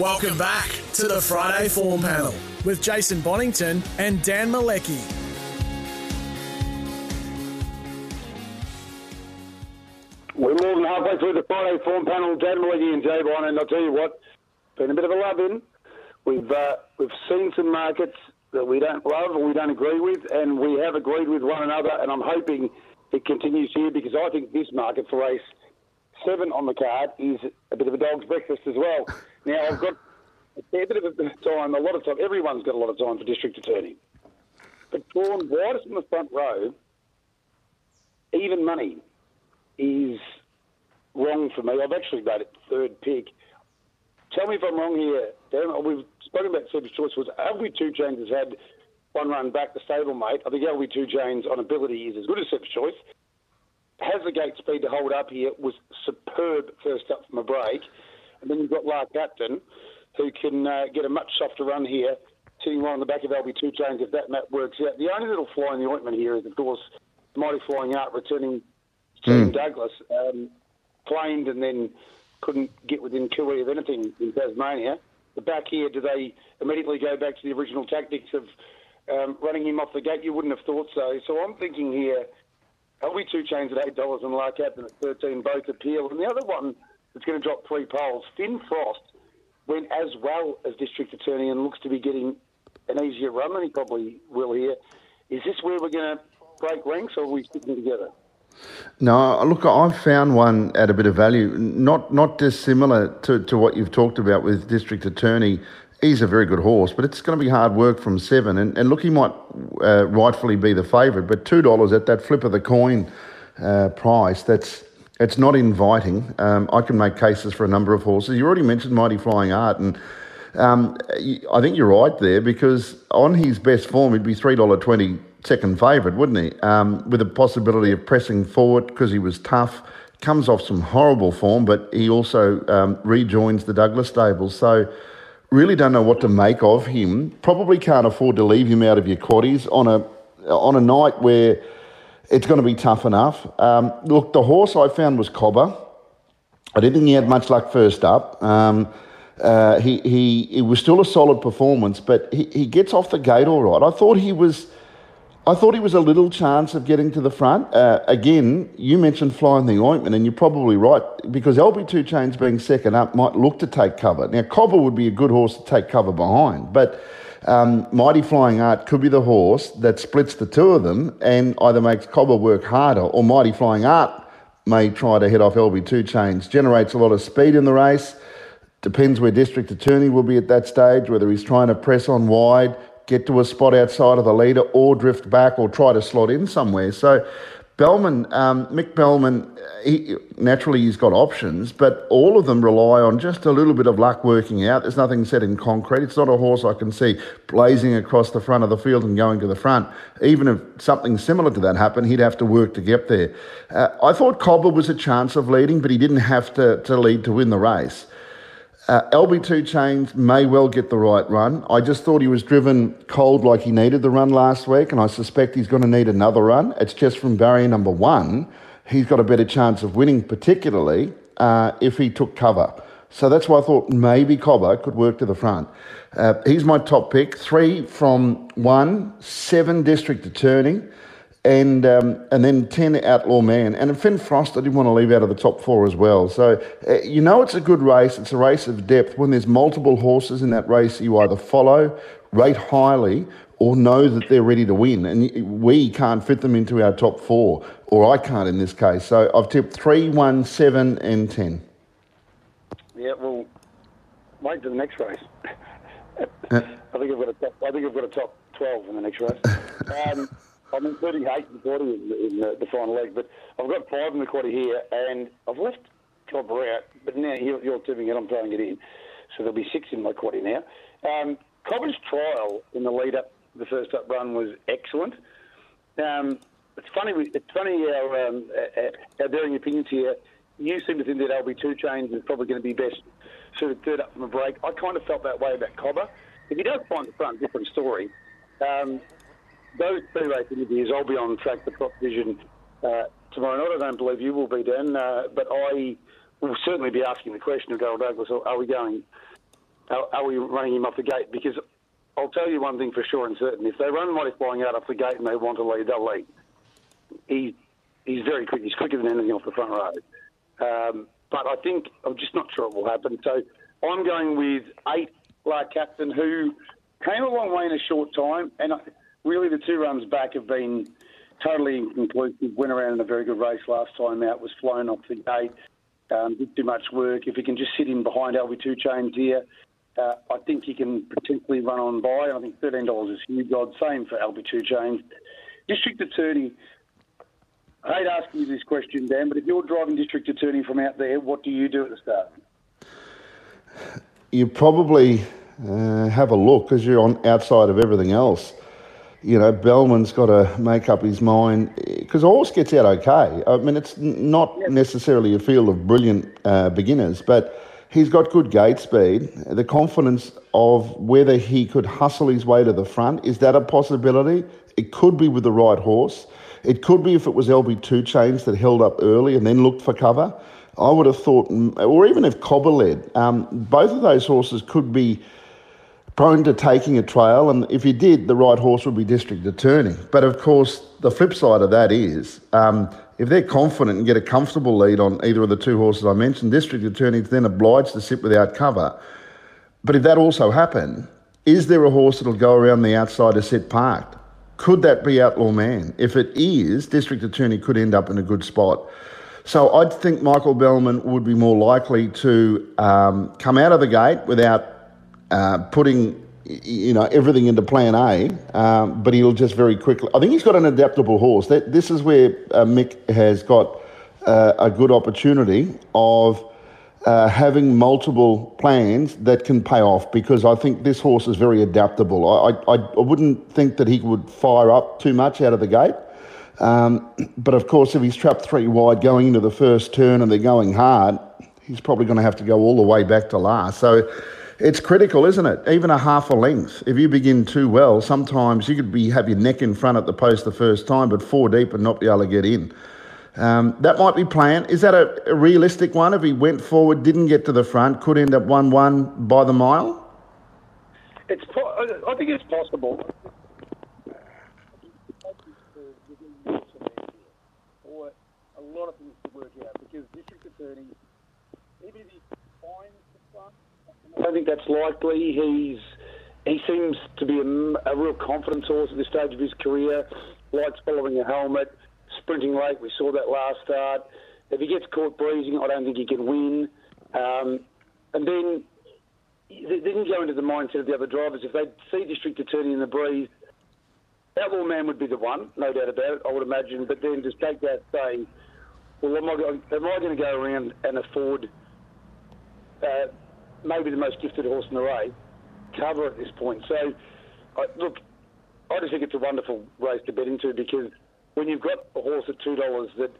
Welcome back to the Friday Form Panel with Jason Bonnington and Dan Malecki. We're more than halfway through the Friday Form Panel. Dan Malecki and J-Bon, and I'll tell you what, been a bit of a love in. We've uh, we've seen some markets that we don't love or we don't agree with, and we have agreed with one another. And I'm hoping it continues here because I think this market for race seven on the card is a bit of a dog's breakfast as well. Now I've got a fair bit of time, a lot of time. Everyone's got a lot of time for district attorney, but drawn widest in the front row, even money is wrong for me. I've actually made it third pick. Tell me if I'm wrong here, Dan. We've spoken about Seba's choice. Was LB Two Chains has had one run back the stablemate. I think LB Two Chains on ability is as good as Seb's choice. Has the gate speed to hold up here. Was superb first up from a break, and then you've got Lark Captain, who can uh, get a much softer run here, sitting right on the back of LB Two Chains if that map works out. The only little fly in the ointment here is, of course, Mighty Flying Out returning Team Douglas um, claimed and then couldn't get within kiwi of anything in Tasmania. The back here, do they immediately go back to the original tactics of um, running him off the gate? You wouldn't have thought so. So I'm thinking here, LB two chains at eight dollars and Lark Captain at thirteen both appeal. And the other one that's going to drop three poles, Finn Frost, went as well as District Attorney and looks to be getting an easier run than he probably will here. Is this where we're going to break ranks, or are we sticking together? No, look, I've found one at a bit of value, not not dissimilar to, to what you've talked about with District Attorney. He's a very good horse, but it's going to be hard work from seven. And, and look, he might uh, rightfully be the favourite, but two dollars at that flip of the coin uh, price, that's it's not inviting. Um, I can make cases for a number of horses. You already mentioned Mighty Flying Art, and um, I think you're right there because on his best form, he'd be three dollar twenty second favourite, wouldn't he? Um, with a possibility of pressing forward because he was tough. Comes off some horrible form, but he also um, rejoins the Douglas stables. So, really don't know what to make of him. Probably can't afford to leave him out of your quaddies on a on a night where it's going to be tough enough. Um, look, the horse I found was Cobber. I didn't think he had much luck first up. Um, uh, he, he, it was still a solid performance, but he, he gets off the gate all right. I thought he was I thought he was a little chance of getting to the front. Uh, again, you mentioned flying the ointment, and you're probably right because LB2 Chains being second up might look to take cover. Now, Cobber would be a good horse to take cover behind, but um, Mighty Flying Art could be the horse that splits the two of them and either makes Cobber work harder, or Mighty Flying Art may try to head off LB2 Chains. Generates a lot of speed in the race. Depends where District Attorney will be at that stage, whether he's trying to press on wide get to a spot outside of the leader or drift back or try to slot in somewhere. So Bellman, um, Mick Bellman, he, naturally he's got options, but all of them rely on just a little bit of luck working out. There's nothing set in concrete. It's not a horse I can see blazing across the front of the field and going to the front. Even if something similar to that happened, he'd have to work to get there. Uh, I thought Cobber was a chance of leading, but he didn't have to, to lead to win the race. Uh, LB2 Chains may well get the right run. I just thought he was driven cold like he needed the run last week, and I suspect he's going to need another run. It's just from barrier number one, he's got a better chance of winning, particularly uh, if he took cover. So that's why I thought maybe Cobber could work to the front. Uh, he's my top pick. Three from one, seven district attorney and um, and then 10 Outlaw Man. And Finn Frost, I didn't want to leave out of the top four as well. So, uh, you know, it's a good race. It's a race of depth. When there's multiple horses in that race, you either follow, rate highly, or know that they're ready to win. And we can't fit them into our top four, or I can't in this case. So I've tipped 3, 1, 7, and 10. Yeah, well, wait to the next race. I think I've got a top, I think I've got a top 12 in the next race. Um, I'm including eight in the quarter in, in the, the, final leg, but I've got five in the quarter here, and I've left Cobber out, but now you're, you're tipping it, I'm throwing it in. So there'll be six in my quarter now. Um, Cobber's trial in the lead up, the first up run was excellent. Um, it's funny. It's funny our, um, our varying opinions here. You seem to think that LB2 Chains is probably going to be best suited third up from a break. I kind of felt that way about Cobber. If he does find the front, different story. Um, those two race interviews, I'll be on track the Trot Vision uh, tomorrow night. I don't believe you will be, Dan, uh, but I will certainly be asking the question of Darryl Douglas: Are we going? Are, are, we running him off the gate? Because I'll tell you one thing for sure and certain: if they run Mighty Flying Out off the gate and they want to lead, they'll lead. He, he's very quick. He's quicker than anything off the front row. Um, but I think I'm just not sure it will happen. So I'm going with eight Lark Captain, who came a long way in a short time, and really the two runs back have been totally inconclusive. Went around in a very good race last time out, was flown off the gate, um, did too much work. If he can just sit in behind LB2 Chains here, uh, I think he can potentially run on by. I think $13 is huge God. Same for LB2 Chains. District Attorney, I hate asking you this question, Dan, but if you're driving District Attorney from out there, what do you do at the start? You probably uh, have a look because you're on outside of everything else you know, Bellman's got to make up his mind because horse gets out okay. I mean, it's not necessarily a field of brilliant uh, beginners, but he's got good gate speed. The confidence of whether he could hustle his way to the front is that a possibility? It could be with the right horse. It could be if it was LB2 chains that held up early and then looked for cover. I would have thought, or even if Cobber led, um, both of those horses could be prone to taking a trail, and if he did, the right horse would be district attorney. But of course, the flip side of that is um, if they're confident and get a comfortable lead on either of the two horses I mentioned, district attorney is then obliged to sit without cover. But if that also happened, is there a horse that'll go around the outside to sit parked? Could that be Outlaw Man? If it is, district attorney could end up in a good spot. So I'd think Michael Bellman would be more likely to um, come out of the gate without uh, putting you know everything into plan A, um, but he'll just very quickly. I think he's got an adaptable horse. That this is where uh, Mick has got uh, a good opportunity of uh, having multiple plans that can pay off because I think this horse is very adaptable. I, I, I wouldn't think that he would fire up too much out of the gate. Um, but of course, if he's trapped three wide going into the first turn and they're going hard, he's probably going to have to go all the way back to last. So it's critical, isn't it? Even a half a length. If you begin too well, sometimes you could be have your neck in front at the post the first time, but four deep and not be able to get in. Um, that might be planned. Is that a, a, realistic one? If he went forward, didn't get to the front, could end up one-one by the mile. It's. Po- I think it's possible. A lot of things to work out because district attorney, even if he finds I don't think that's likely. He's he seems to be a, a, real confidence horse at this stage of his career. Likes following a helmet, sprinting late. We saw that last start. If he gets caught breezing, I don't think he can win. Um, and then they didn't go into the mindset of the other drivers. If they see District Attorney in the breeze, Outlaw Man would be the one, no doubt about it. I would imagine. But then just take that, saying, well, am I, am I going to go around and afford? Uh, maybe the most gifted horse in the race, cover at this point. So, I, look, I just think it's a wonderful race to bet into because when you've got a horse at two dollars that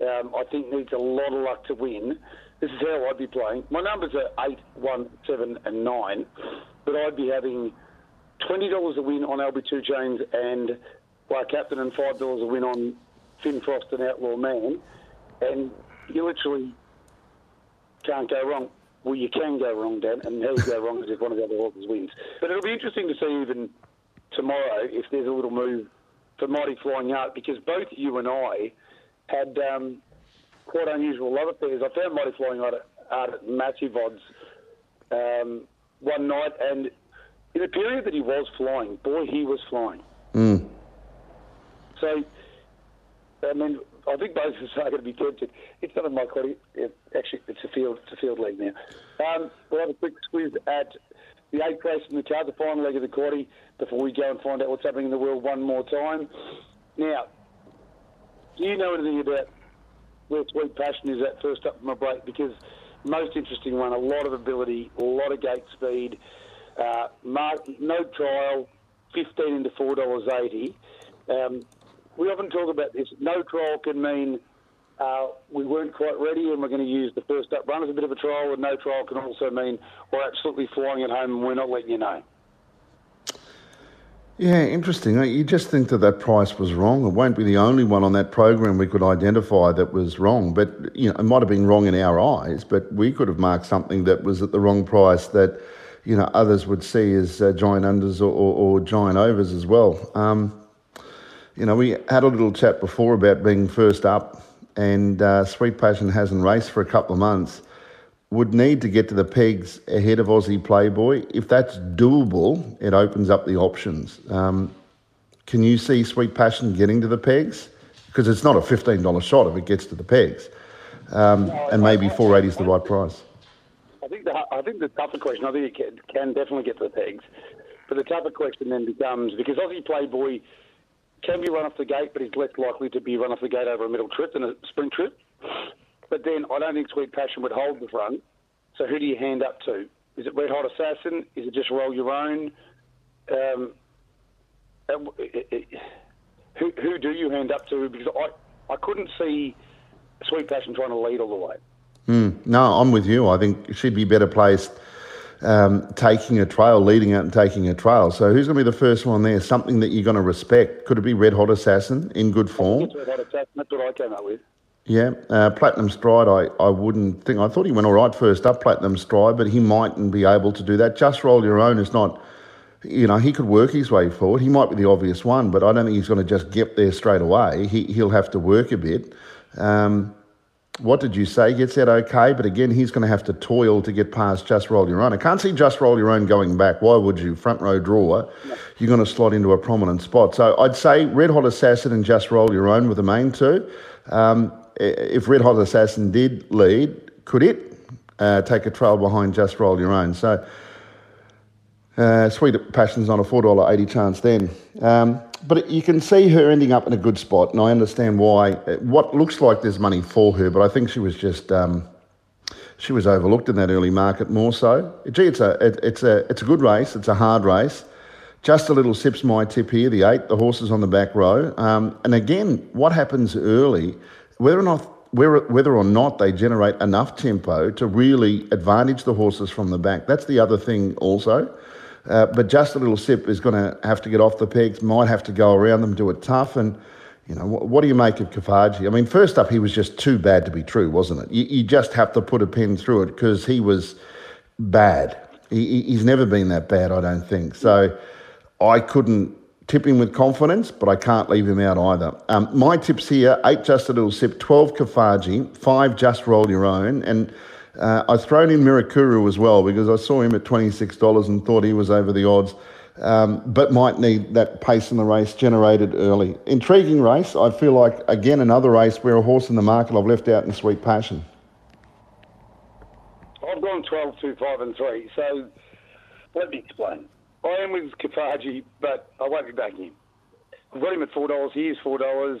um, I think needs a lot of luck to win, this is how I'd be playing. My numbers are eight, one, seven, and nine, but I'd be having twenty dollars a win on LB2 Chains and Lark Captain, and five dollars a win on Finn Frost and Outlaw Man, and you literally can't go wrong well, you can go wrong, Dan, and how you go wrong is if one of the other horses wins. But it'll be interesting to see even tomorrow if there's a little move for Mighty Flying Out because both you and I had um, quite unusual love affairs. I found Mighty Flying Out at, at massive odds um, one night, and in a period that he was flying, boy, he was flying. Mm. So, I mean, I think both of us are going to be tempted. It's not a my. It, actually, it's a field. It's a field leg now. Um, we'll have a quick squeeze at the eighth race in the card, the final leg of the quaddy, before we go and find out what's happening in the world one more time. Now, do you know anything about where Sweet Passion is at first up from a break? Because most interesting one, a lot of ability, a lot of gate speed, uh, mark, no trial, 15 into $4.80. Um, we often talk about this. No trial can mean uh, we weren't quite ready and we're going to use the first up run as a bit of a trial, and no trial can also mean we're absolutely flying at home and we're not letting you know. Yeah, interesting. You just think that that price was wrong. It won't be the only one on that program we could identify that was wrong. But you know, it might have been wrong in our eyes. But we could have marked something that was at the wrong price that you know others would see as uh, giant unders or, or, or, giant overs as well. Um, you know, we had a little chat before about being first up, and uh, Sweet Passion hasn't raced for a couple of months would need to get to the pegs ahead of Aussie Playboy. If that's doable, it opens up the options. Um, can you see Sweet Passion getting to the pegs? Because it's not a $15 shot if it gets to the pegs. Um, and maybe 480 is the right price. I think the, I think the tougher question, I think it can, can definitely get to the pegs. But the tougher question then becomes because Aussie Playboy can be run off the gate, but he's less likely to be run off the gate over a middle trip than a sprint trip. But then I don't think Sweet Passion would hold the front. So who do you hand up to? Is it Red Hot Assassin? Is it just roll your own? Um, who, who do you hand up to? Because I, I couldn't see Sweet Passion trying to lead all the way. Mm, no, I'm with you. I think she'd be better placed um, taking a trail, leading out and taking a trail. So who's going to be the first one there? Something that you're going to respect. Could it be Red Hot Assassin in good form? Red Hot Assassin. That's what I came up with. Yeah, uh, Platinum Stride, I, I wouldn't think. I thought he went all right first up, Platinum Stride, but he mightn't be able to do that. Just Roll Your Own is not, you know, he could work his way forward. He might be the obvious one, but I don't think he's going to just get there straight away. He, he'll have to work a bit. Um, what did you say? Gets out okay, but again, he's going to have to toil to get past Just Roll Your Own. I can't see Just Roll Your Own going back. Why would you? Front row drawer, you're going to slot into a prominent spot. So I'd say Red Hot Assassin and Just Roll Your Own were the main two. Um, if Red Hot Assassin did lead, could it uh, take a trail behind Just Roll Your Own? So, uh, Sweet Passion's on a $4.80 chance then. Um, but you can see her ending up in a good spot, and I understand why. What looks like there's money for her, but I think she was just. Um, she was overlooked in that early market more so. Gee, it's a it, it's a it's a good race. It's a hard race. Just a little sips my tip here. The eight, the horses on the back row, um, and again, what happens early whether or not whether or not they generate enough tempo to really advantage the horses from the back. That's the other thing also. Uh, but just a little sip is going to have to get off the pegs, might have to go around them, do it tough. And, you know, what, what do you make of Kafaji? I mean, first up, he was just too bad to be true, wasn't it? You, you just have to put a pin through it because he was bad. He, he's never been that bad, I don't think. So I couldn't tip him with confidence, but I can't leave him out either. Um, my tips here eight just a little sip, 12 Kafaji, five just roll your own. And uh, I've thrown in Mirakuru as well because I saw him at $26 and thought he was over the odds. Um, but might need that pace in the race generated early. Intriguing race. I feel like, again, another race where a horse in the market I've left out in Sweet Passion. I've gone 12, 2, 5, and 3. So let me explain. I am with Kafaji, but I won't be backing him. I've got him at four dollars. He is four dollars.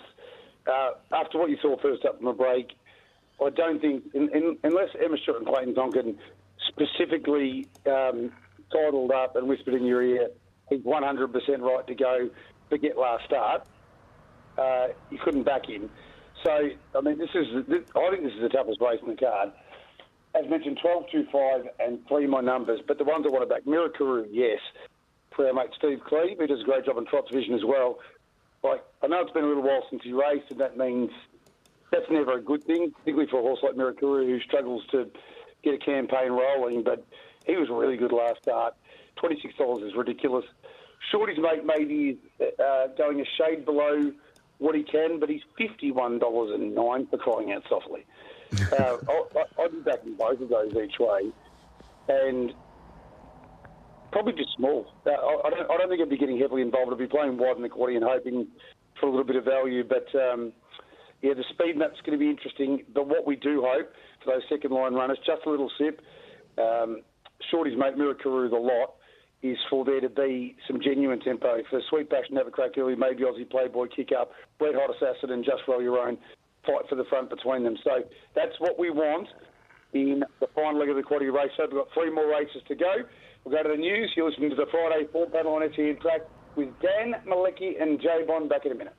Uh, after what you saw first up from the break, I don't think, in, in, unless Emma Stewart and Clayton Tonkin specifically um, titled up and whispered in your ear, he's 100% right to go, forget last start. Uh, you couldn't back him. So, I mean, this is, this, I think this is the toughest race in the card. As mentioned, 12, 2, 5, and 3 my numbers, but the ones I want to back, Mirakuru, yes for our mate Steve Cleeve, who does a great job in Trot Vision as well. Like, I know it's been a little while since he raced, and that means that's never a good thing, particularly for a horse like Mirakuru who struggles to get a campaign rolling. But he was really good last start. Twenty-six dollars is ridiculous. Shorty's mate maybe uh, going a shade below what he can, but he's fifty-one dollars and nine for crying out softly. uh, I, I'd be backing both of those each way, and Probably just small. Uh, I, don't, I don't think I'd be getting heavily involved. I'd be playing wide in the quaddy and hoping for a little bit of value. But um, yeah, the speed map's going to be interesting. But what we do hope for those second line runners, just a little sip. Um, Shorty's mate Mirakuru the lot is for there to be some genuine tempo. For Sweet Bash, Never Crack Early, maybe Aussie Playboy kick up, Red Hot Assassin, and Just Roll Your Own fight for the front between them. So that's what we want in the final leg of the quaddy race. So we've got three more races to go. We'll go to the news. You're listening to the Friday Form Panel on SEN Track with Dan Malecki and J-Bon back in a minute.